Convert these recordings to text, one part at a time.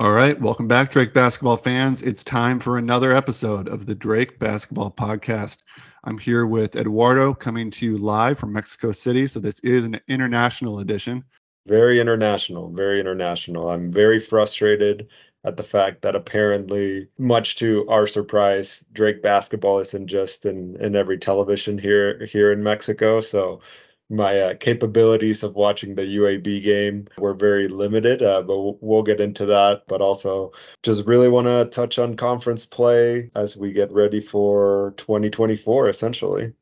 All right, welcome back, Drake basketball fans. It's time for another episode of the Drake Basketball Podcast. I'm here with Eduardo coming to you live from Mexico City. So, this is an international edition. Very international, very international. I'm very frustrated at the fact that apparently, much to our surprise, Drake basketball isn't just in, in every television here here in Mexico. So my uh, capabilities of watching the UAB game were very limited, uh, but we'll, we'll get into that. But also, just really want to touch on conference play as we get ready for 2024, essentially.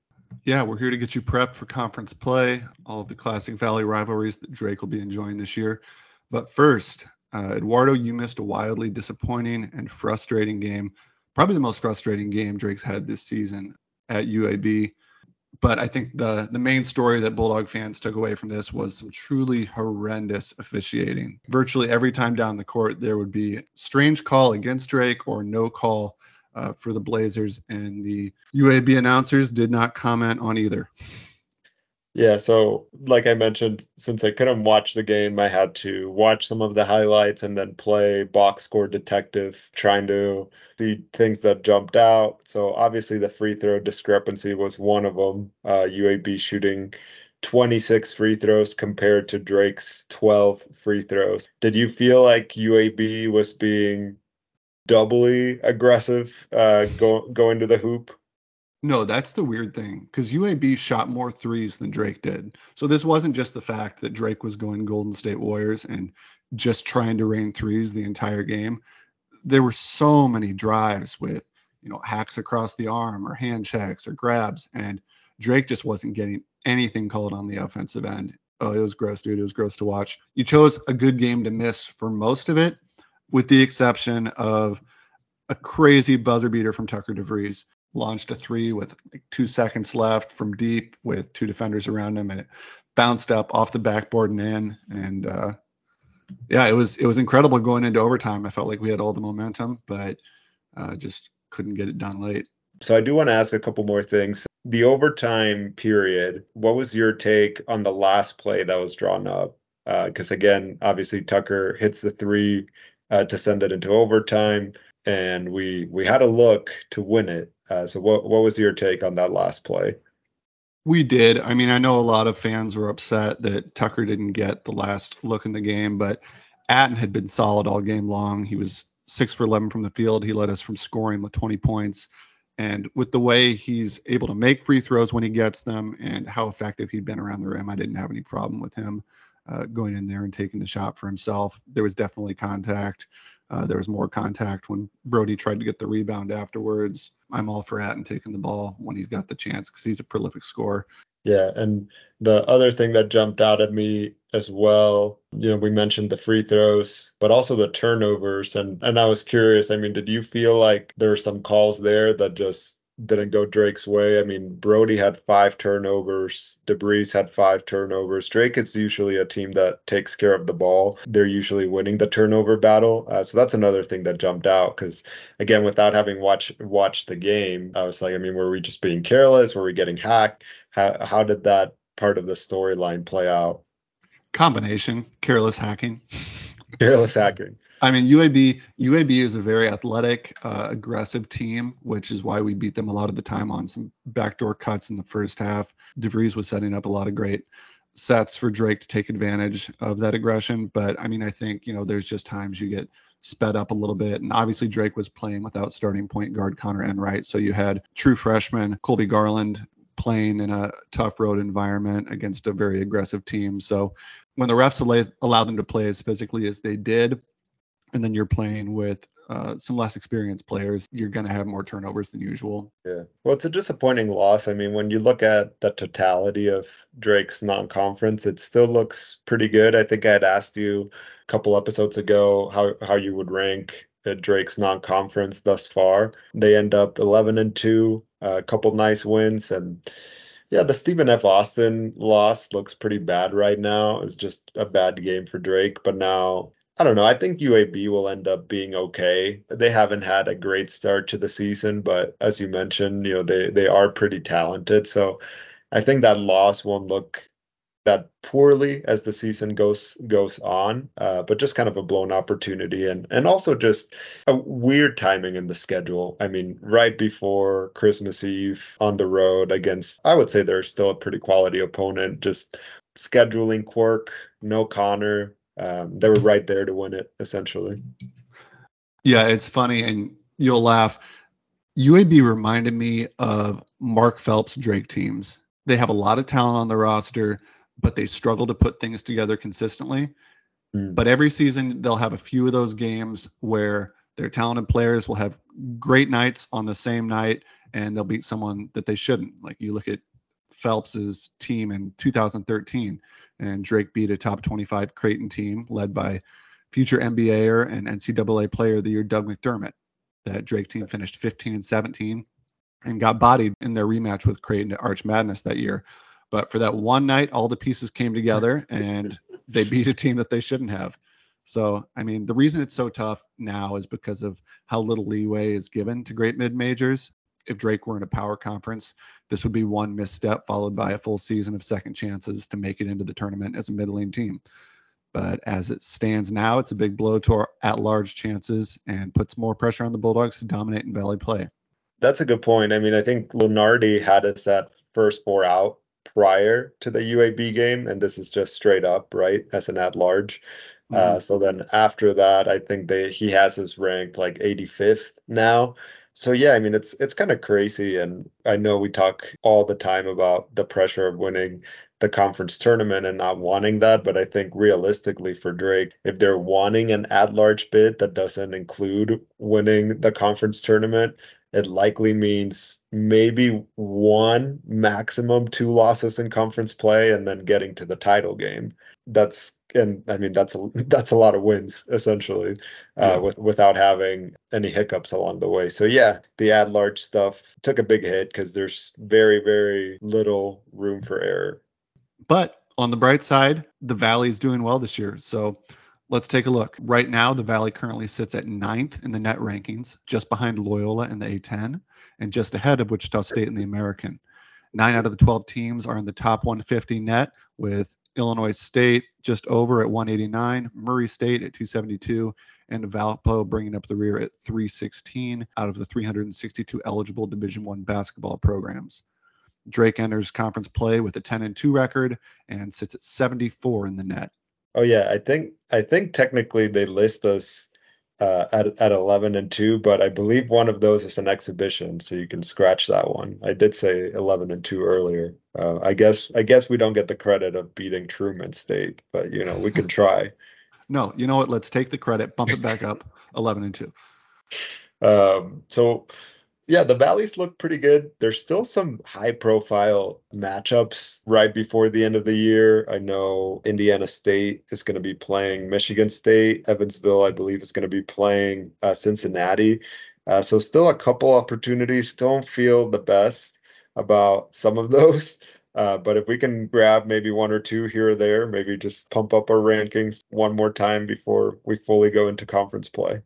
Yeah, we're here to get you prepped for conference play, all of the Classic Valley rivalries that Drake will be enjoying this year. But first, uh, Eduardo, you missed a wildly disappointing and frustrating game, probably the most frustrating game Drake's had this season at UAB. But I think the the main story that Bulldog fans took away from this was some truly horrendous officiating. Virtually every time down the court, there would be strange call against Drake or no call uh, for the Blazers, and the UAB announcers did not comment on either. Yeah, so like I mentioned, since I couldn't watch the game, I had to watch some of the highlights and then play box score detective, trying to see things that jumped out. So obviously, the free throw discrepancy was one of them. Uh, UAB shooting 26 free throws compared to Drake's 12 free throws. Did you feel like UAB was being doubly aggressive uh, go, going to the hoop? No, that's the weird thing because UAB shot more threes than Drake did. So this wasn't just the fact that Drake was going Golden State Warriors and just trying to rain threes the entire game. There were so many drives with, you know, hacks across the arm or hand checks or grabs, and Drake just wasn't getting anything called on the offensive end. Oh, it was gross, dude. It was gross to watch. You chose a good game to miss for most of it, with the exception of a crazy buzzer beater from Tucker DeVries launched a three with like two seconds left from deep with two defenders around him and it bounced up off the backboard and in and uh, yeah it was it was incredible going into overtime. I felt like we had all the momentum but uh, just couldn't get it done late. So i do want to ask a couple more things. The overtime period what was your take on the last play that was drawn up? Because uh, again obviously tucker hits the three uh, to send it into overtime and we we had a look to win it uh, so what what was your take on that last play? We did. I mean, I know a lot of fans were upset that Tucker didn't get the last look in the game, but Atin had been solid all game long. He was six for 11 from the field. He led us from scoring with 20 points. And with the way he's able to make free throws when he gets them and how effective he'd been around the rim, I didn't have any problem with him uh, going in there and taking the shot for himself. There was definitely contact. Uh, there was more contact when Brody tried to get the rebound afterwards. I'm all for Atin taking the ball when he's got the chance because he's a prolific scorer. Yeah, and the other thing that jumped out at me as well, you know, we mentioned the free throws, but also the turnovers, and and I was curious. I mean, did you feel like there were some calls there that just didn't go Drake's way. I mean, Brody had five turnovers. DeVries had five turnovers. Drake is usually a team that takes care of the ball. They're usually winning the turnover battle. Uh, so that's another thing that jumped out because, again, without having watched watched the game, I was like, I mean, were we just being careless? Were we getting hacked? How how did that part of the storyline play out? Combination careless hacking. careless hacking. I mean, UAB UAB is a very athletic, uh, aggressive team, which is why we beat them a lot of the time on some backdoor cuts in the first half. DeVries was setting up a lot of great sets for Drake to take advantage of that aggression. But I mean, I think you know there's just times you get sped up a little bit, and obviously Drake was playing without starting point guard Conor Enright, so you had true freshman Colby Garland playing in a tough road environment against a very aggressive team. So when the refs allow, allow them to play as physically as they did, and then you're playing with uh, some less experienced players, you're going to have more turnovers than usual. Yeah. Well, it's a disappointing loss. I mean, when you look at the totality of Drake's non conference, it still looks pretty good. I think I had asked you a couple episodes ago how, how you would rank Drake's non conference thus far. They end up 11 and 2, a couple nice wins. And yeah, the Stephen F. Austin loss looks pretty bad right now. It's just a bad game for Drake. But now I don't know. I think UAB will end up being okay. They haven't had a great start to the season, but as you mentioned, you know, they they are pretty talented. So I think that loss won't look that poorly as the season goes goes on, uh, but just kind of a blown opportunity and and also just a weird timing in the schedule. I mean, right before Christmas Eve on the road against, I would say they're still a pretty quality opponent. Just scheduling quirk, no Conor. Um, they were right there to win it essentially. Yeah, it's funny, and you'll laugh. UAB reminded me of Mark Phelps Drake teams. They have a lot of talent on the roster but they struggle to put things together consistently. Mm. But every season they'll have a few of those games where their talented players will have great nights on the same night and they'll beat someone that they shouldn't. Like you look at Phelps's team in 2013 and Drake beat a top 25 Creighton team led by future NBAer and NCAA player of the year Doug McDermott. That Drake team finished 15 and 17 and got bodied in their rematch with Creighton at Arch Madness that year. But for that one night, all the pieces came together and they beat a team that they shouldn't have. So, I mean, the reason it's so tough now is because of how little leeway is given to great mid majors. If Drake were in a power conference, this would be one misstep followed by a full season of second chances to make it into the tournament as a middling team. But as it stands now, it's a big blow to our at large chances and puts more pressure on the Bulldogs to dominate in Valley play. That's a good point. I mean, I think Lunardi had us at first four out prior to the UAB game, and this is just straight up, right, as an at large. Uh, mm-hmm. Uh, so then after that, I think they he has his rank like 85th now. So yeah, I mean it's it's kind of crazy, and I know we talk all the time about the pressure of winning the conference tournament and not wanting that, but I think realistically for Drake, if they're wanting an at-large bid that doesn't include winning the conference tournament, it likely means maybe one maximum two losses in conference play and then getting to the title game. That's and i mean that's a that's a lot of wins essentially uh, yeah. with, without having any hiccups along the way. So yeah the ad large stuff took a big hit because there's very very little room for error. But on the bright side the valley's doing well this year. So Let's take a look. Right now, the Valley currently sits at ninth in the net rankings, just behind Loyola in the A10, and just ahead of Wichita State in the American. Nine out of the 12 teams are in the top 150 net, with Illinois State just over at 189, Murray State at 272, and Valpo bringing up the rear at 316 out of the 362 eligible Division One basketball programs. Drake enters conference play with a 10 and 2 record and sits at 74 in the net. Oh yeah, I think I think technically they list us uh, at at eleven and two, but I believe one of those is an exhibition, so you can scratch that one. I did say eleven and two earlier. Uh, I guess I guess we don't get the credit of beating Truman State, but you know we can try. no, you know what? Let's take the credit, bump it back up, eleven and two. Um, so yeah, the Valleys look pretty good. There's still some high profile matchups right before the end of the year. I know Indiana State is going to be playing Michigan State. Evansville, I believe, is going to be playing uh, Cincinnati. Uh, so, still a couple opportunities. Don't feel the best about some of those. Uh, but if we can grab maybe one or two here or there, maybe just pump up our rankings one more time before we fully go into conference play.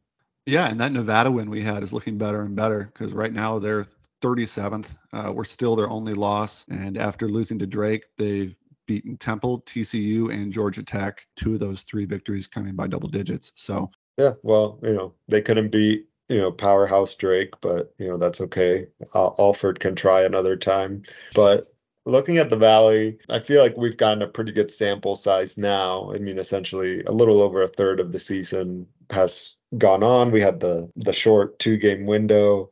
Yeah, and that Nevada win we had is looking better and better because right now they're 37th. Uh, we're still their only loss, and after losing to Drake, they've beaten Temple, TCU, and Georgia Tech. Two of those three victories coming by double digits. So yeah, well, you know they couldn't beat you know powerhouse Drake, but you know that's okay. Alford can try another time, but looking at the valley i feel like we've gotten a pretty good sample size now i mean essentially a little over a third of the season has gone on. We had the the short two game window.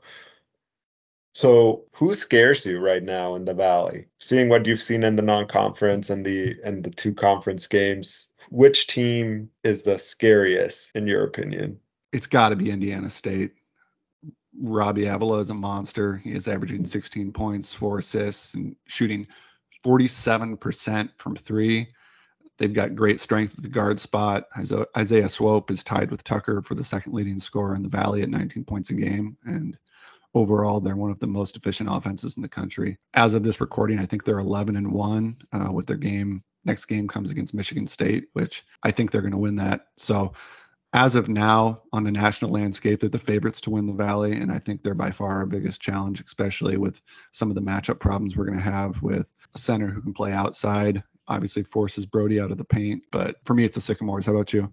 So who scares you right now in the Valley? Seeing what you've seen in the non-conference and the and the two conference games, which team is the scariest in your opinion? It's got to be Indiana State. Robbie Avila is a monster. He is averaging 16 points, four assists, and shooting 47% from three. They've got great strength at the guard spot. Isaiah Swope is tied with Tucker for the second leading scorer in the Valley at 19 points a game. And overall, they're one of the most efficient offenses in the country. As of this recording, I think they're 11 and 1 uh, with their game. Next game comes against Michigan State, which I think they're going to win that. So, as of now, on the national landscape, they're the favorites to win the Valley. And I think they're by far our biggest challenge, especially with some of the matchup problems we're going to have with a center who can play outside. Obviously, forces Brody out of the paint. But for me, it's the Sycamores. How about you?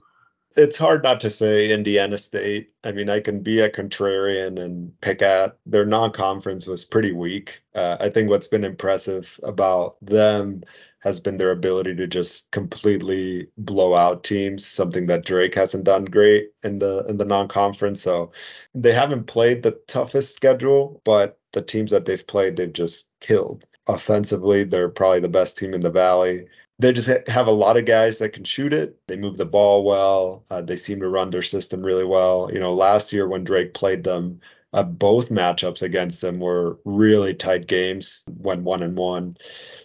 It's hard not to say Indiana State. I mean, I can be a contrarian and pick at their non-conference was pretty weak. Uh, I think what's been impressive about them has been their ability to just completely blow out teams, something that Drake hasn't done great in the in the non-conference. So they haven't played the toughest schedule, but the teams that they've played, they've just killed. Offensively, they're probably the best team in the valley. They just have a lot of guys that can shoot it. They move the ball well. Uh, they seem to run their system really well. You know, last year when Drake played them, uh, both matchups against them were really tight games, went one and one.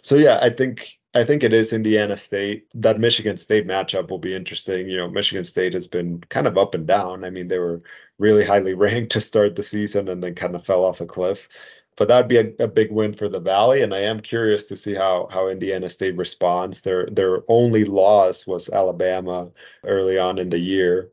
So yeah, I think I think it is Indiana State. That Michigan State matchup will be interesting. You know, Michigan State has been kind of up and down. I mean, they were really highly ranked to start the season and then kind of fell off a cliff. But that'd be a, a big win for the Valley, and I am curious to see how how Indiana State responds. Their their only loss was Alabama early on in the year.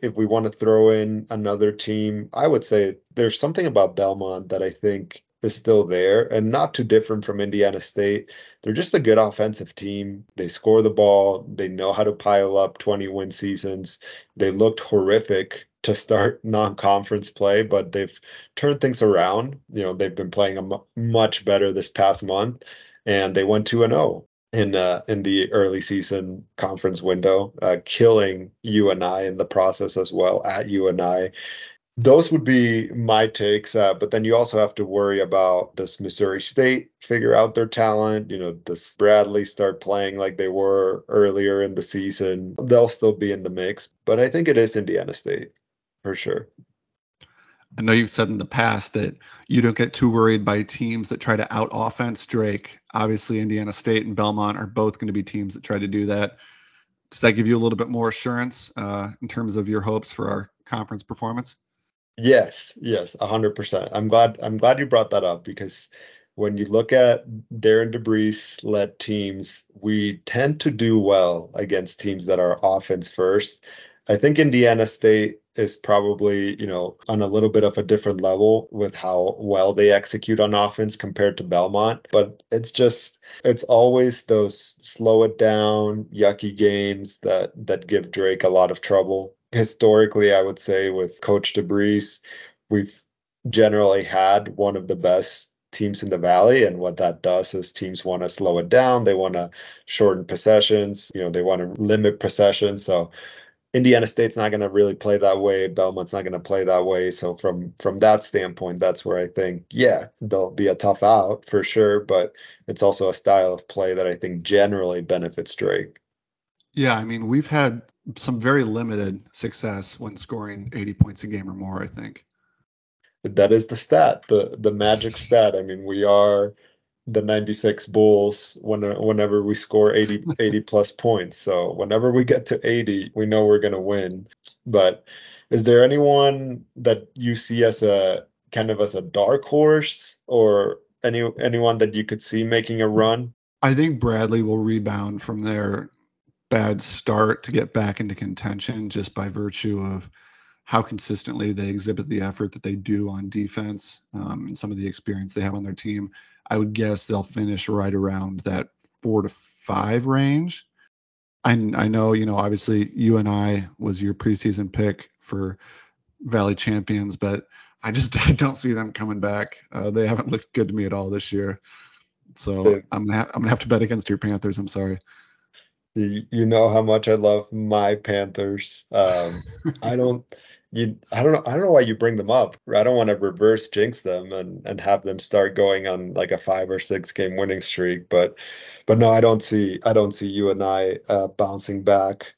If we want to throw in another team, I would say there's something about Belmont that I think is still there and not too different from Indiana State. They're just a good offensive team. They score the ball, they know how to pile up 20 win seasons. They looked horrific to start non-conference play, but they've turned things around. You know, they've been playing m- much better this past month and they went 2 and 0 in uh, in the early season conference window, uh, killing UNI in the process as well at UNI those would be my takes. Uh, but then you also have to worry about does Missouri State figure out their talent? You know, does Bradley start playing like they were earlier in the season? They'll still be in the mix, but I think it is Indiana State for sure. I know you've said in the past that you don't get too worried by teams that try to out offense Drake. Obviously, Indiana State and Belmont are both going to be teams that try to do that. Does that give you a little bit more assurance uh, in terms of your hopes for our conference performance? Yes, yes, a hundred percent. I'm glad I'm glad you brought that up because when you look at Darian DeVries led teams, we tend to do well against teams that are offense first. I think Indiana State is probably, you know, on a little bit of a different level with how well they execute on offense compared to Belmont. But it's just it's always those slow it down, yucky games that that give Drake a lot of trouble historically, I would say with Coach DeVries, we've generally had one of the best teams in the valley and what that does is teams want to slow it down they want to shorten possessions you know they want to limit possessions so indiana state's not going to really play that way belmont's not going to play that way so from from that standpoint that's where i think yeah they'll be a tough out for sure but it's also a style of play that i think generally benefits drake yeah i mean we've had some very limited success when scoring 80 points a game or more, I think. That is the stat, the the magic stat. I mean, we are the 96 Bulls when, whenever we score 80 80 plus points. So whenever we get to 80, we know we're going to win. But is there anyone that you see as a kind of as a dark horse or any anyone that you could see making a run? I think Bradley will rebound from their bad start to get back into contention just by virtue of how consistently they exhibit the effort that they do on defense um, and some of the experience they have on their team. I would guess they'll finish right around that four to five range. I, I know, you know, obviously UNI was your preseason pick for Valley Champions, but I just I don't see them coming back. Uh, they haven't looked good to me at all this year. So I'm gonna ha- I'm gonna have to bet against your Panthers. I'm sorry. You, you know how much I love my Panthers. Um, I don't you I don't know I don't know why you bring them up. I don't want to reverse jinx them and and have them start going on like a five or six game winning streak. But but no, I don't see I don't see UNI uh, bouncing back.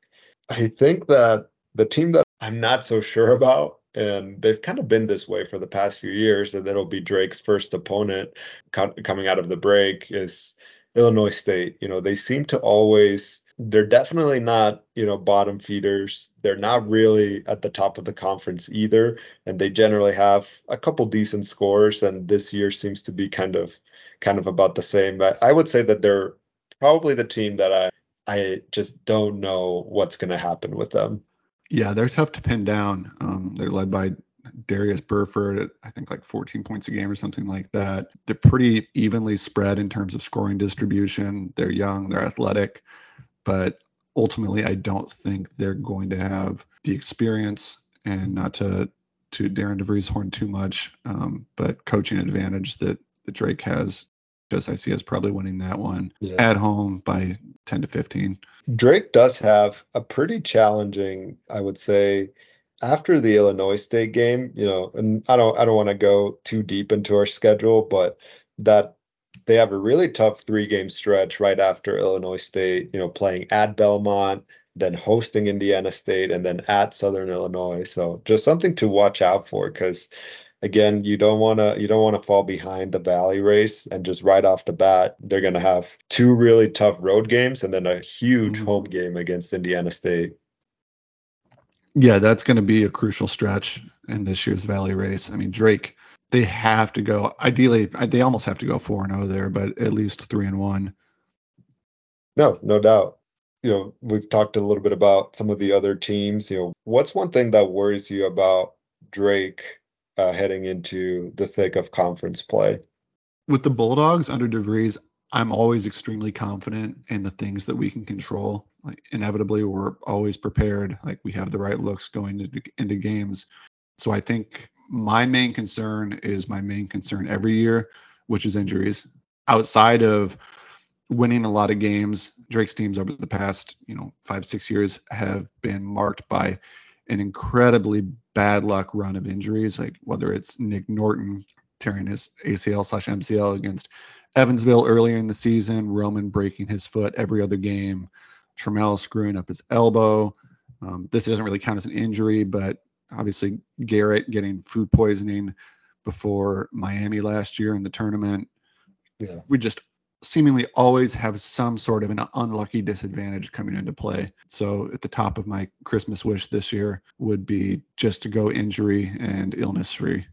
I think that the team that I'm not so sure about, and they've kind of been this way for the past few years, and it'll be Drake's first opponent co- coming out of the break is Illinois State. You know, they seem to always they're definitely not, you know, bottom feeders. They're not really at the top of the conference either, and they generally have a couple decent scores. And this year seems to be kind of, kind of about the same. But I would say that they're probably the team that I, I just don't know what's going to happen with them. Yeah, they're tough to pin down. Um, they're led by Darius Burford, I think like 14 points a game or something like that. They're pretty evenly spread in terms of scoring distribution. They're young, they're athletic, but ultimately, I don't think they're going to have the experience and not to to Darian DeVries horn too much, um, but coaching advantage that, that Drake has. Because I see us probably winning that one yeah. at home by 10 to 15. Drake does have a pretty challenging, I would say, after the Illinois State game, you know, and I don't I don't want to go too deep into our schedule, but that they have a really tough three game stretch right after Illinois State, you know, playing at Belmont, then hosting Indiana State, and then at Southern Illinois. So just something to watch out for because again, you don't want to you don't want to fall behind the Valley race and just right off the bat, they're going to have two really tough road games and then a huge mm-hmm. home game against Indiana State. Yeah, that's going to be a crucial stretch in this year's Valley race. I mean, Drake, they have to go. Ideally, they almost have to go four and zero oh there, but at least three and one. No, no doubt. You know, we've talked a little bit about some of the other teams. You know, what's one thing that worries you about Drake uh, heading into the thick of conference play? With the Bulldogs under DeVries, I'm always extremely confident in the things that we can control. Like inevitably, we're always prepared. Like we have the right looks going into, into games. So I think my main concern is my main concern every year, which is injuries. Outside of winning a lot of games, Drake's teams over the past, you know, five, six years have been marked by an incredibly bad luck run of injuries, like whether it's Nick Norton tearing his ACL slash MCL against Evansville earlier in the season, Roman breaking his foot every other game, Tremell screwing up his elbow. Um, this doesn't really count as an injury, but obviously Garrett getting food poisoning before Miami last year in the tournament. Yeah. We just seemingly always have some sort of an unlucky disadvantage coming into play. So at the top of my Christmas wish this year would be just to go injury and illness free.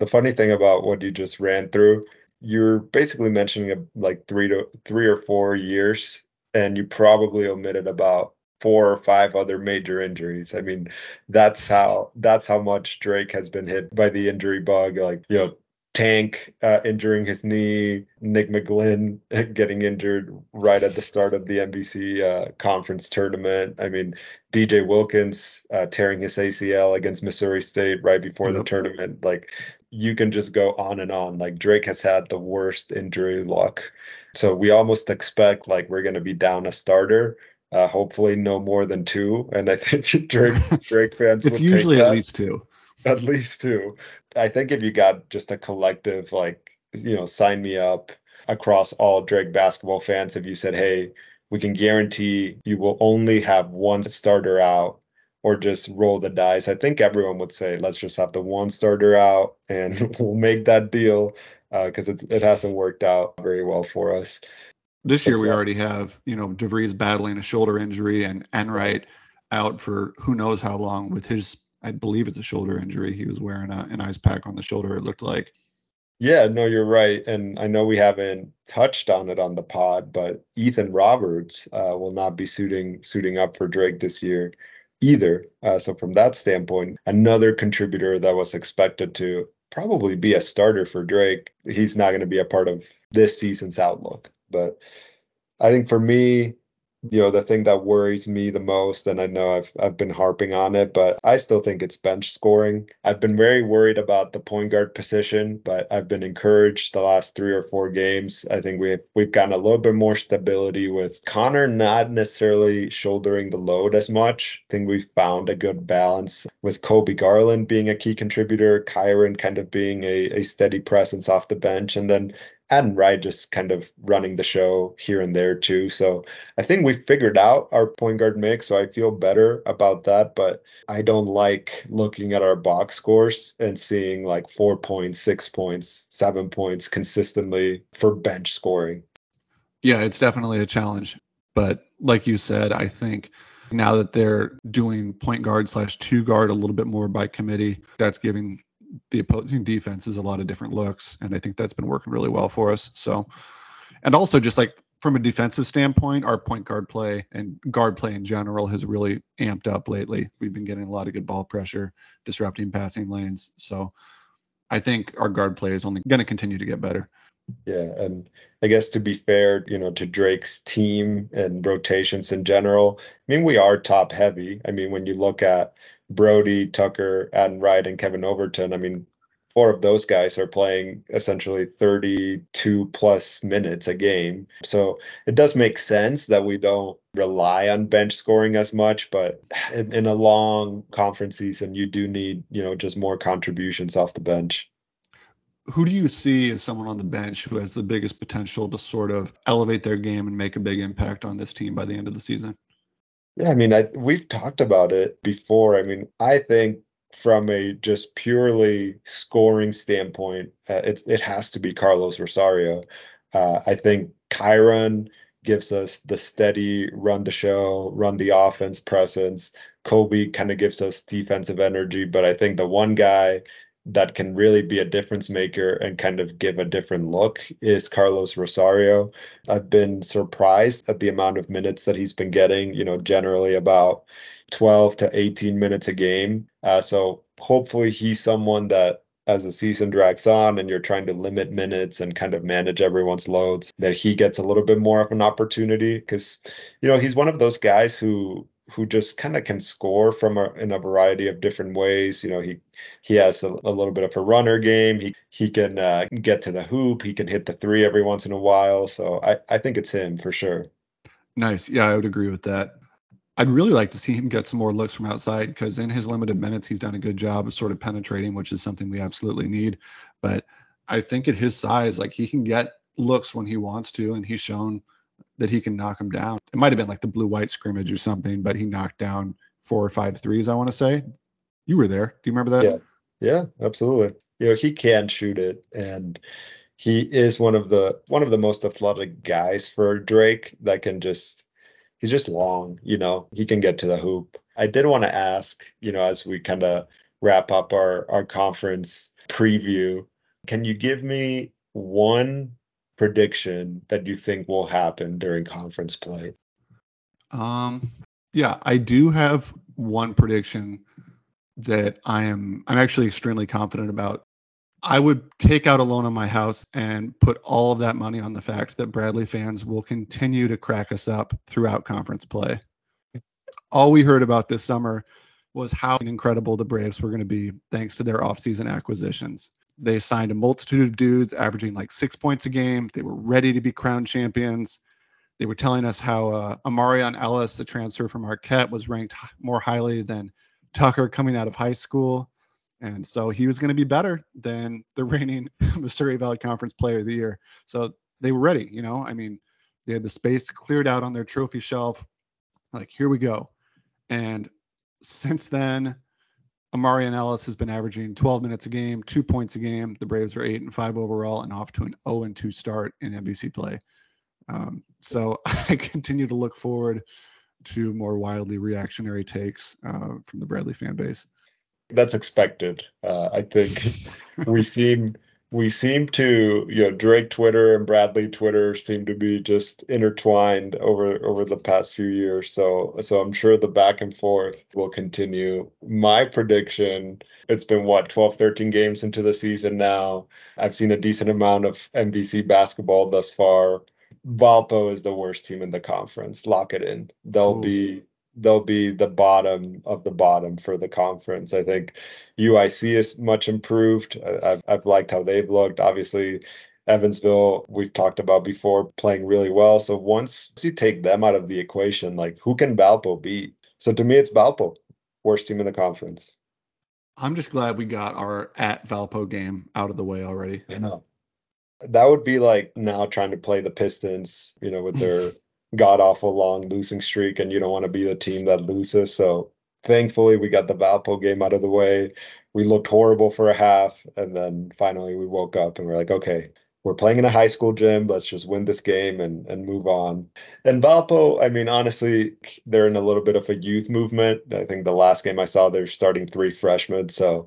The funny thing about what you just ran through, you're basically mentioning like three to three or four years, and you probably omitted about four or five other major injuries. I mean, that's how that's how much Drake has been hit by the injury bug. Like, you know, Tank uh, injuring his knee, Nick McGlynn getting injured right at the start of the MVC uh, conference tournament. I mean, DJ Wilkins uh, tearing his ACL against Missouri State right before the tournament. Like, you can just go on and on. Like, Drake has had the worst injury luck. So we almost expect like we're going to be down a starter. Uh, hopefully, no more than two. And I think Drake Drake fans. it's usually at least two. At least two. I think if you got just a collective, like, you know, sign me up across all Drake basketball fans, if you said, hey, we can guarantee you will only have one starter out or just roll the dice, I think everyone would say, let's just have the one starter out and we'll make that deal because uh, it hasn't worked out very well for us. This year, we already have, you know, DeVries battling a shoulder injury and Enright out for who knows how long with his I believe it's a shoulder injury. He was wearing a, an ice pack on the shoulder. It looked like. Yeah, no, you're right, and I know we haven't touched on it on the pod, but Ethan Roberts uh, will not be suiting suiting up for Drake this year either. Uh, so from that standpoint, another contributor that was expected to probably be a starter for Drake, he's not going to be a part of this season's outlook. But I think for me, you know the thing that worries me the most and i know i've i've been harping on it but i still think it's bench scoring. I've been very worried about the point guard position but i've been encouraged the last 3 or 4 games. I think we've we've gotten a little bit more stability with conor not necessarily shouldering the load as much. I think we've found a good balance with colby garland being a key contributor kyron kind of being a, a steady presence off the bench and then Atin Wright just kind of running the show here and there too. So I think we figured out our point guard mix. So I feel better about that. But I don't like looking at our box scores and seeing like four points, six points, seven points consistently for bench scoring. Yeah, it's definitely a challenge. But like you said, I think now that they're doing point guard slash two guard a little bit more by committee, that's giving the opposing defense is a lot of different looks, and I think that's been working really well for us. So, and also just like from a defensive standpoint, our point guard play and guard play in general has really amped up lately. We've been getting a lot of good ball pressure, disrupting passing lanes. So I think our guard play is only going to continue to get better. Yeah, and I guess to be fair, you know, to Drake's team and rotations in general, I mean, we are top heavy. I mean, when you look at Brody, Tucker, Atin Wright, and Kevin Overton, I mean, four of those guys are playing essentially 32 plus minutes a game. So it does make sense that we don't rely on bench scoring as much, but in, in, a long conference season, you do need, you know, just more contributions off the bench. Who do you see as someone on the bench who has the biggest potential to sort of elevate their game and make a big impact on this team by the end of the season? Yeah, I mean, I, we've talked about it before. I mean, I think from a just purely scoring standpoint, uh, it it has to be Carlos Rosario. Uh, I think Kyron gives us the steady run the show, run the offense presence. Colby kind of gives us defensive energy, but I think the one guy that can really be a difference maker and kind of give a different look is Carlos Rosario. I've been surprised at the amount of minutes that he's been getting, you know, generally about 12 to 18 minutes a game. Uh, so hopefully he's someone that as the season drags on and you're trying to limit minutes and kind of manage everyone's loads that he gets a little bit more of an opportunity because you know he's one of those guys who who just kind of can score from a, in a variety of different ways. You know, he he has a, a little bit of a runner game. He he can uh, get to the hoop. He can hit the three every once in a while. So I I think it's him for sure. Nice. Yeah, I would agree with that. I'd really like to see him get some more looks from outside because in his limited minutes, he's done a good job of sort of penetrating, which is something we absolutely need. But I think at his size, like he can get looks when he wants to, and he's shown that he can knock him down. It might have been like the blue white scrimmage or something, but he knocked down four or five threes, I want to say. You were there. Do you remember that? Yeah. Yeah, absolutely. You know, he can shoot it and he is one of the one of the most athletic guys for Drake that can just he's just long, you know. He can get to the hoop. I did want to ask, you know, as we kind of wrap up our our conference preview, can you give me one prediction that you think will happen during conference play? Um, yeah, I do have one prediction that I am I'm actually extremely confident about. I would take out a loan on my house and put all of that money on the fact that Bradley fans will continue to crack us up throughout conference play. All we heard about this summer was how incredible the Braves were going to be thanks to their offseason acquisitions. They signed a multitude of dudes averaging like six points a game. They were ready to be crowned champions. They were telling us how uh, Amarion Ellis, the transfer from Marquette, was ranked more highly than Tucker coming out of high school. And so he was going to be better than the reigning Missouri Valley Conference Player of the Year. So they were ready. You know, I mean, they had the space cleared out on their trophy shelf. Like, here we go. And since then, Amarion Ellis has been averaging 12 minutes a game, two points a game. The Braves are eight and five overall and off to an 0 and 2 start in MVC play. Um, so I continue to look forward to more wildly reactionary takes uh, from the Bradley fan base. That's expected. Uh, I think we seem we seem to you know Drake Twitter and Bradley Twitter seem to be just intertwined over over the past few years. So so I'm sure the back and forth will continue. My prediction it's been what 12 13 games into the season now. I've seen a decent amount of MVC basketball thus far. Valpo is the worst team in the conference. Lock it in. They'll Ooh. be they'll be the bottom of the bottom for the conference. I think UIC is much improved. I've, I've liked how they've looked. Obviously, Evansville, we've talked about before, playing really well. So once you take them out of the equation, like who can Valpo beat? So to me, it's Valpo, worst team in the conference. I'm just glad we got our at Valpo game out of the way already. I know. That would be like now trying to play the Pistons, you know, with their god awful long losing streak, and you don't want to be the team that loses. So thankfully, we got the Valpo game out of the way. We looked horrible for a half, and then finally we woke up and we're like, okay, we're playing in a high school gym. Let's just win this game and and move on. And Valpo, I mean, honestly, they're in a little bit of a youth movement. I think the last game I saw, they're starting three freshmen, so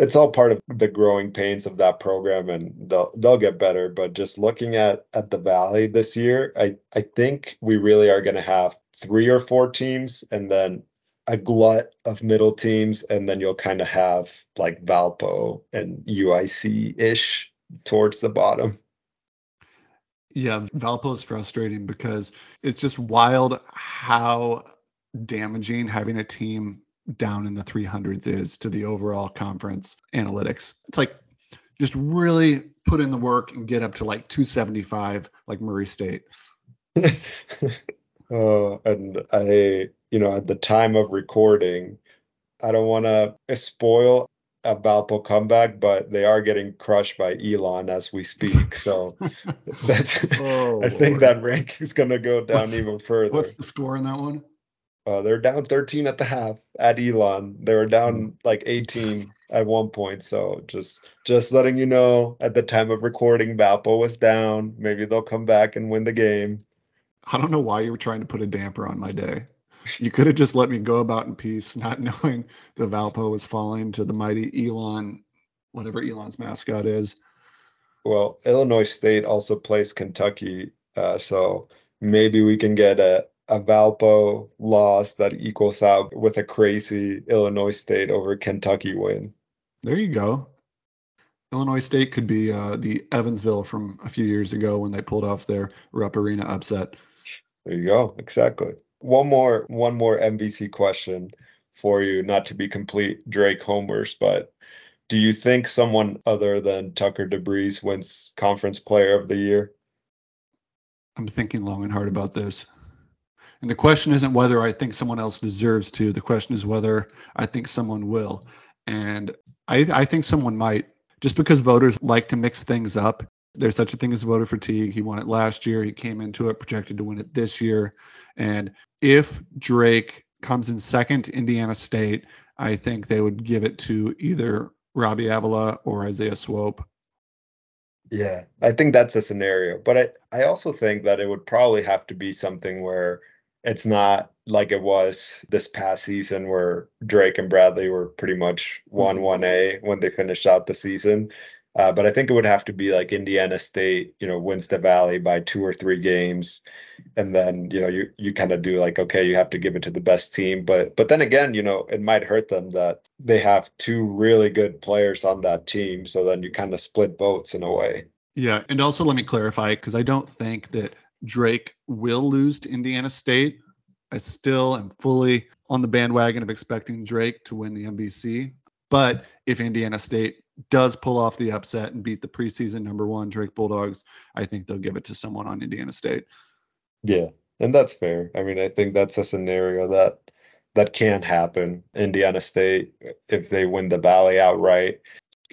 it's all part of the growing pains of that program and they'll they'll get better. But just looking at at the valley this year i i think we really are going to have three or four teams and then a glut of middle teams and then you'll kind of have like valpo and uic ish towards the bottom. Yeah valpo is frustrating because it's just wild how damaging having a team down in the 300s is to the overall conference analytics. It's like just really put in the work and get up to like 275 like Murray State. oh, and I, you know, at the time of recording, I don't want to spoil a Valpo comeback, but they are getting crushed by Elon as we speak. So that's oh, I think Lord. that rank is going to go down what's, even further. What's the score in that one? Uh, they're down 13 at the half at Elon. They were down mm. like 18 at one point. So just just letting you know, at the time of recording, Valpo was down. Maybe they'll come back and win the game. I don't know why you were trying to put a damper on my day. You could have just let me go about in peace, not knowing the Valpo was falling to the mighty Elon, whatever Elon's mascot is. Well, Illinois State also plays Kentucky, uh, so maybe we can get a a Valpo loss that equals out with a crazy Illinois State over Kentucky win. There you go. Illinois State could be uh, the Evansville from a few years ago when they pulled off their Rupp Arena upset. There you go. Exactly. One more, one more MVC question for you, not to be complete Drake homers, but do you think someone other than Tucker DeVries wins Conference Player of the Year? I'm thinking long and hard about this. And the question isn't whether I think someone else deserves to. The question is whether I think someone will. And I, I think someone might, just because voters like to mix things up. There's such a thing as voter fatigue. He won it last year. He came into it projected to win it this year. And if Drake comes in second Indiana State, I think they would give it to either Robbie Avila or Isaiah Swope. Yeah, I think that's a scenario. But I, I also think that it would probably have to be something where it's not like it was this past season where Drake and Bradley were pretty much one mm-hmm. one A when they finished out the season. Uh, but I think it would have to be like Indiana State, you know, wins the Valley by two or three games, and then you know you you kind of do like okay, you have to give it to the best team. But but then again, you know, it might hurt them that they have two really good players on that team, so then you kind of split votes in a way. Yeah, and also let me clarify because I don't think that Drake will lose to Indiana State. I still am fully on the bandwagon of expecting Drake to win the MVC. But if Indiana State does pull off the upset and beat the preseason number one Drake Bulldogs, I think they'll give it to someone on Indiana State. Yeah, and that's fair. I mean, I think that's a scenario that that can happen. Indiana State, if they win the Valley outright,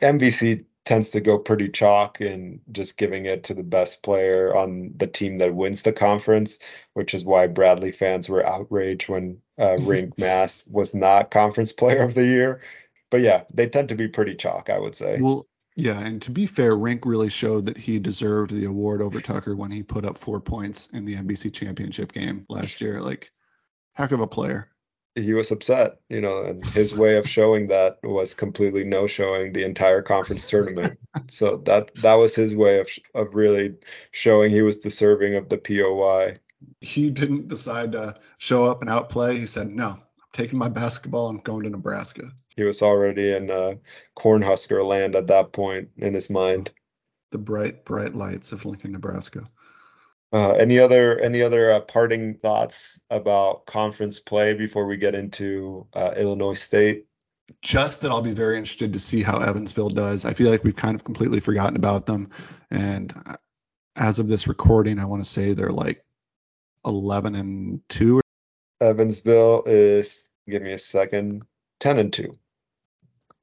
MVC tends to go pretty chalk in just giving it to the best player on the team that wins the conference, which is why Bradley fans were outraged when uh, Rienk Mast was not conference player of the year. But yeah, they tend to be pretty chalk, I would say. Well, yeah, and to be fair, Rienk really showed that he deserved the award over Tucker when he put up four points in the MVC championship game last year. Like, heck of a player he was upset, you know, and his way of showing that was completely no showing the entire conference tournament. so that that was his way of of really showing he was deserving of the POY. He didn't decide to show up and outplay. He said, "No, I'm taking my basketball and going to Nebraska." He was already in uh, Cornhusker land at that point in his mind. The bright, bright lights of Lincoln, Nebraska. Uh, any other any other uh, parting thoughts about conference play before we get into uh, Illinois State? Just that I'll be very interested to see how Evansville does. I feel like we've kind of completely forgotten about them, and uh, as of this recording, I want to say they're like eleven and two. Evansville is give me a second, ten and two.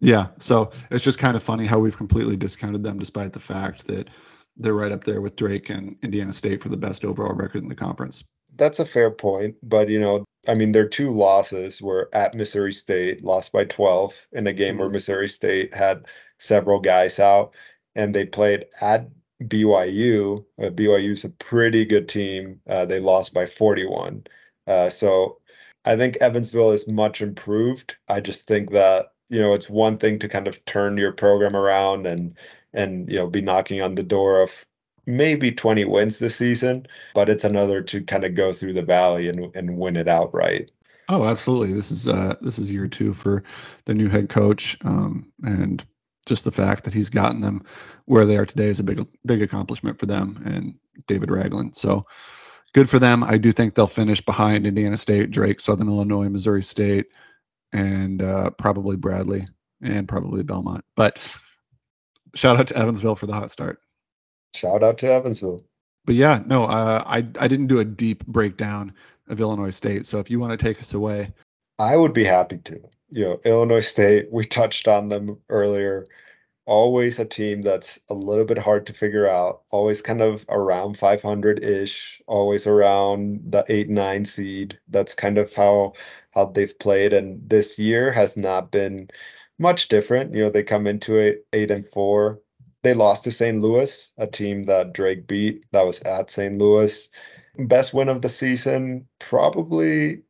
Yeah, so it's just kind of funny how we've completely discounted them, despite the fact that they're right up there with Drake and Indiana State for the best overall record in the conference. That's a fair point, but you know, I mean, their two losses were at Missouri State, lost by 12 in a game mm-hmm. where Missouri State had several guys out, and they played at BYU. Uh, BYU is a pretty good team. Uh, they lost by 41. Uh, so I think Evansville is much improved. I just think that you know, it's one thing to kind of turn your program around and and you know be knocking on the door of maybe 20 wins this season, but it's another to kind of go through the valley and and win it outright. Oh, absolutely. This is uh this is year two for the new head coach, um, and just the fact that he's gotten them where they are today is a big big accomplishment for them and David Ragland. So good for them. I do think they'll finish behind Indiana State, Drake, Southern Illinois, Missouri State, and uh, probably Bradley and probably Belmont. But shout out to Evansville for the hot start. Shout out to Evansville. But yeah, no, uh, I I didn't do a deep breakdown of Illinois State. So if you want to take us away, I would be happy to. You know, Illinois State, we touched on them earlier. Always a team that's a little bit hard to figure out. Always kind of around 500 ish. Always around the eight nine seed. That's kind of how how they've played. And this year has not been much different. You know, they come into it eight and four. They lost to St. Louis, a team that Drake beat. That was at St. Louis. Best win of the season, probably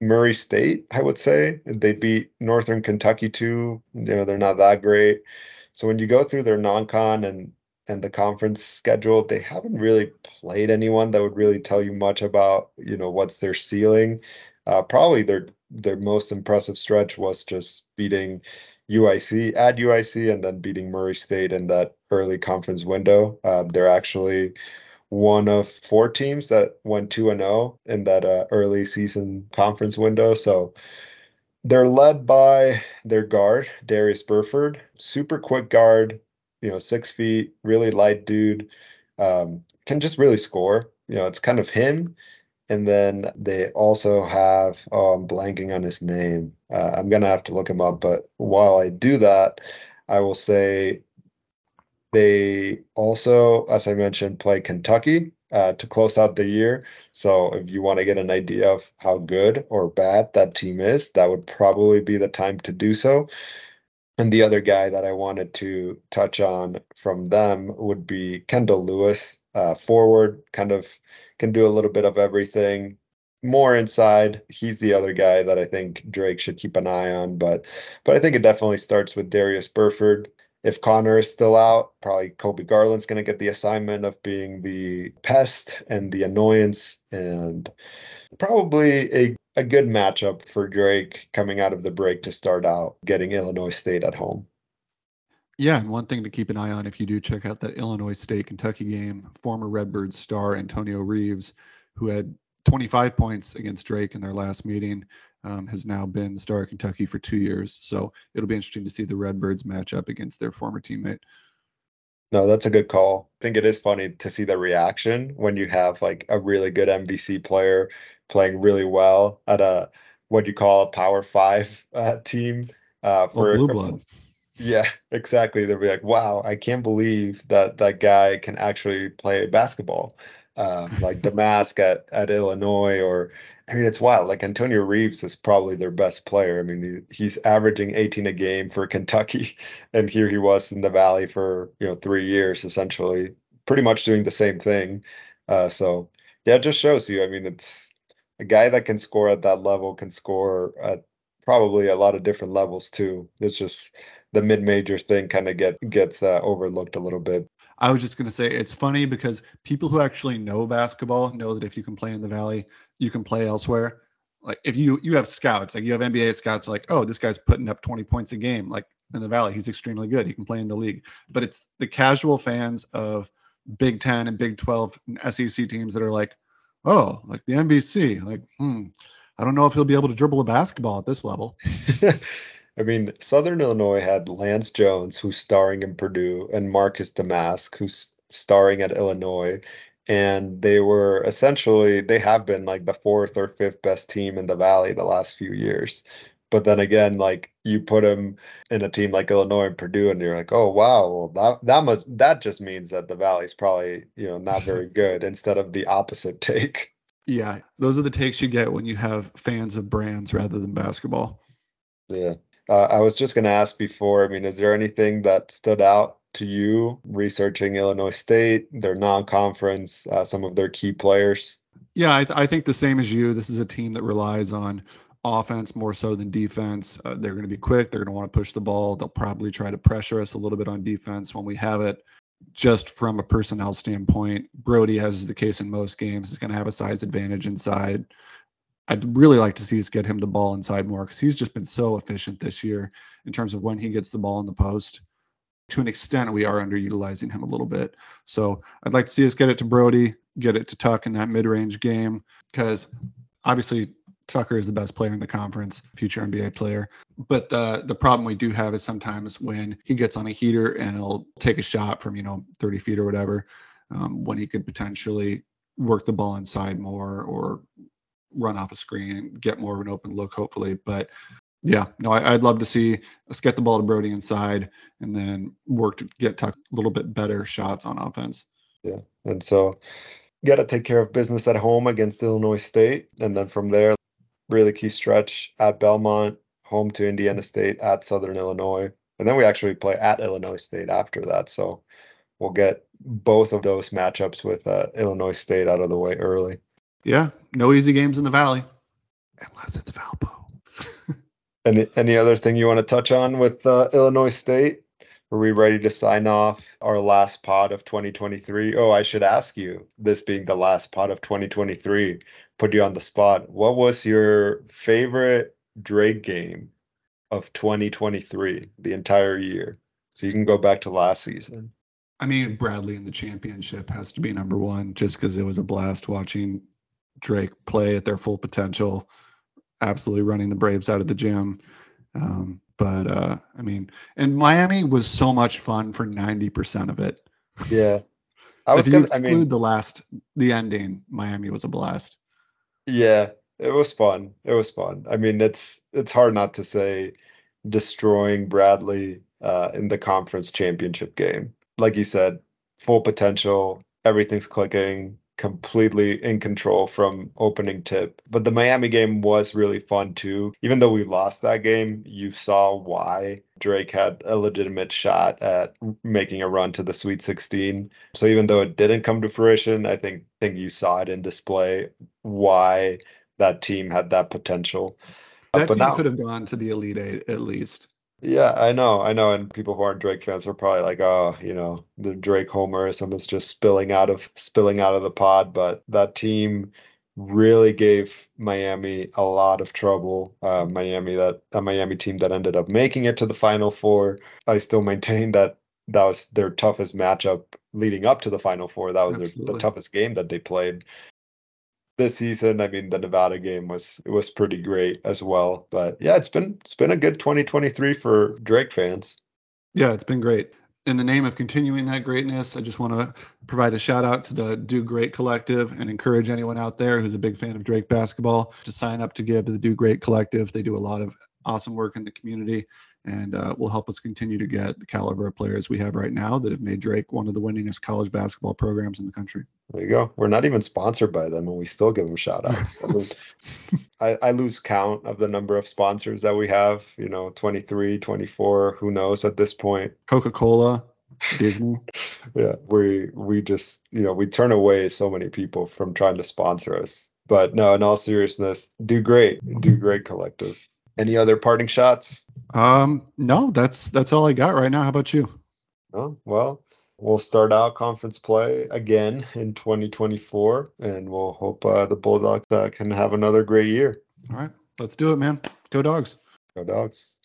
Murray State, I would say. They beat Northern Kentucky too. You know, they're not that great. So when you go through their non-con and and the conference schedule, they haven't really played anyone that would really tell you much about, you know, what's their ceiling. Uh, probably their their most impressive stretch was just beating UIC at UIC and then beating Murray State in that early conference window. Uh, they're actually one of four teams that went 2 and 0 in that uh, early season conference window. So they're led by their guard, Darius Burford, super quick guard, you know, six feet, really light dude, um, can just really score. You know, it's kind of him. And then they also have, oh, I'm blanking on his name. Uh, I'm going to have to look him up. But while I do that, I will say they also, as I mentioned, play Kentucky uh, to close out the year. So if you want to get an idea of how good or bad that team is, that would probably be the time to do so. And the other guy that I wanted to touch on from them would be Kendall Lewis, uh, forward, kind of can do a little bit of everything. More inside, he's the other guy that I think Drake should keep an eye on. But but I think it definitely starts with Darius Burford if Conor is still out, probably Colby Garland's going to get the assignment of being the pest and the annoyance, and probably a, a good matchup for Drake coming out of the break to start out getting Illinois State at home. Yeah, and one thing to keep an eye on if you do check out that Illinois State Kentucky game, former Redbirds star Antonio Reeves, who had 25 points against Drake in their last meeting, um, has now been the star of Kentucky for two years. So it'll be interesting to see the Redbirds match up against their former teammate. No, that's a good call. I think it is funny to see the reaction when you have like a really good MVC player playing really well at a what you call a Power Five uh, team. Uh, for blue blood. Yeah, exactly. They'll be like, "Wow, I can't believe that that guy can actually play basketball." Uh, like Domask at at Illinois or I mean, it's wild. Like Antonio Reeves is probably their best player. I mean, he, he's averaging 18 a game for Kentucky, and here he was in the Valley for you know three years, essentially, pretty much doing the same thing. Uh, so yeah, it just shows you. I mean, it's a guy that can score at that level can score at probably a lot of different levels too. It's just the mid-major thing kind of get gets uh, overlooked a little bit. I was just going to say it's funny because people who actually know basketball know that if you can play in the Valley, you can play elsewhere. Like if you you have scouts, like you have NBA scouts, like oh this guy's putting up 20 points a game, like in the Valley, he's extremely good. He can play in the league. But it's the casual fans of Big Ten and Big 12 and SEC teams that are like, oh, like the MVC, like hmm, I don't know if he'll be able to dribble a basketball at this level. I mean, Southern Illinois had Lance Jones, who's starring in Purdue, and Marcus Domask, who's starring at Illinois. And they were essentially, they have been like the fourth or fifth best team in the Valley the last few years. But then again, like you put them in a team like Illinois and Purdue, and you're like, oh wow, well that that much that just means that the Valley's probably you know not very good. instead of the opposite take. Yeah, those are the takes you get when you have fans of brands rather than basketball. Yeah. Uh, I was just going to ask before. I mean, is there anything that stood out to you researching Illinois State, their non-conference, uh, some of their key players? Yeah, I, th- I think the same as you. This is a team that relies on offense more so than defense. Uh, they're going to be quick. They're going to want to push the ball. They'll probably try to pressure us a little bit on defense when we have it. Just from a personnel standpoint, Brodie, as is the case in most games, is going to have a size advantage inside. I'd really like to see us get him the ball inside more because he's just been so efficient this year in terms of when he gets the ball in the post. To an extent, we are underutilizing him a little bit. So I'd like to see us get it to Brodie, get it to Tuck in that mid range game because obviously Tucker is the best player in the conference, future NBA player. But the the problem we do have is sometimes when he gets on a heater and he'll take a shot from you know 30 feet or whatever, um, when he could potentially work the ball inside more or run off a screen and get more of an open look, hopefully. But yeah, no, I, would love to see us get the ball to Brodie inside and then work to get Tuck a little bit better shots on offense. Yeah, and so got to take care of business at home against Illinois State, and then from there, really key stretch at Belmont, home to Indiana State, at Southern Illinois, and then we actually play at Illinois State after that. So we'll get both of those matchups with uh, Illinois State out of the way early. Yeah, no easy games in the Valley, unless it's Valpo. any any other thing you want to touch on with uh, Illinois State? Are we ready to sign off our last pod of 2023? Oh, I should ask you, this being the last pod of 2023, put you on the spot. What was your favorite Drake game of 2023, the entire year? So you can go back to last season. I mean, Bradley in the championship has to be number one just because it was a blast watching Drake play at their full potential, absolutely running the Braves out of the gym. Um, but uh, I mean, and Miami was so much fun for 90% of it. Yeah. I was if you exclude I mean, the last, the ending, Miami was a blast. Yeah, it was fun. It was fun. I mean, it's it's hard not to say destroying Bradley uh, in the conference championship game. Like you said, full potential, everything's clicking completely in control from opening tip. But the Miami game was really fun too. Even though we lost that game, you saw why Drake had a legitimate shot at making a run to the Sweet 16. So even though it didn't come to fruition, I think think you saw it in display why that team had that potential. That uh, but team now, could have gone to the Elite Eight at least. Yeah, I know, I know, and people who aren't Drake fans are probably like, "Oh, you know, the Drake homerism is just spilling out of spilling out of the pod." But that team really gave Miami a lot of trouble. Uh, Miami, that a Miami team that ended up making it to the Final Four. I still maintain that that was their toughest matchup leading up to the Final Four. That was their, the toughest game that they played this season. I mean, the Nevada game was it was pretty great as well. But yeah, it's been it's been a good 2023 for Drake fans. Yeah, it's been great. In the name of continuing that greatness, I just want to provide a shout out to the Do Great Collective and encourage anyone out there who's a big fan of Drake basketball to sign up to give to the Do Great Collective. They do a lot of awesome work in the community and uh, will help us continue to get the caliber of players we have right now that have made Drake one of the winningest college basketball programs in the country. There you go. We're not even sponsored by them, and we still give them shout outs. I, lose, I, I, lose count of the number of sponsors that we have, you know, 23, 24, who knows at this point. Coca Cola. Disney. yeah, we we just you know we turn away so many people from trying to sponsor us. But no, in all seriousness, do great, do great collective. Any other parting shots? Um, no, that's that's all I got right now. How about you? Oh, well, we'll start out conference play again in 2024, and we'll hope uh, the Bulldogs uh, can have another great year. All right, let's do it, man. Go dogs. Go dogs.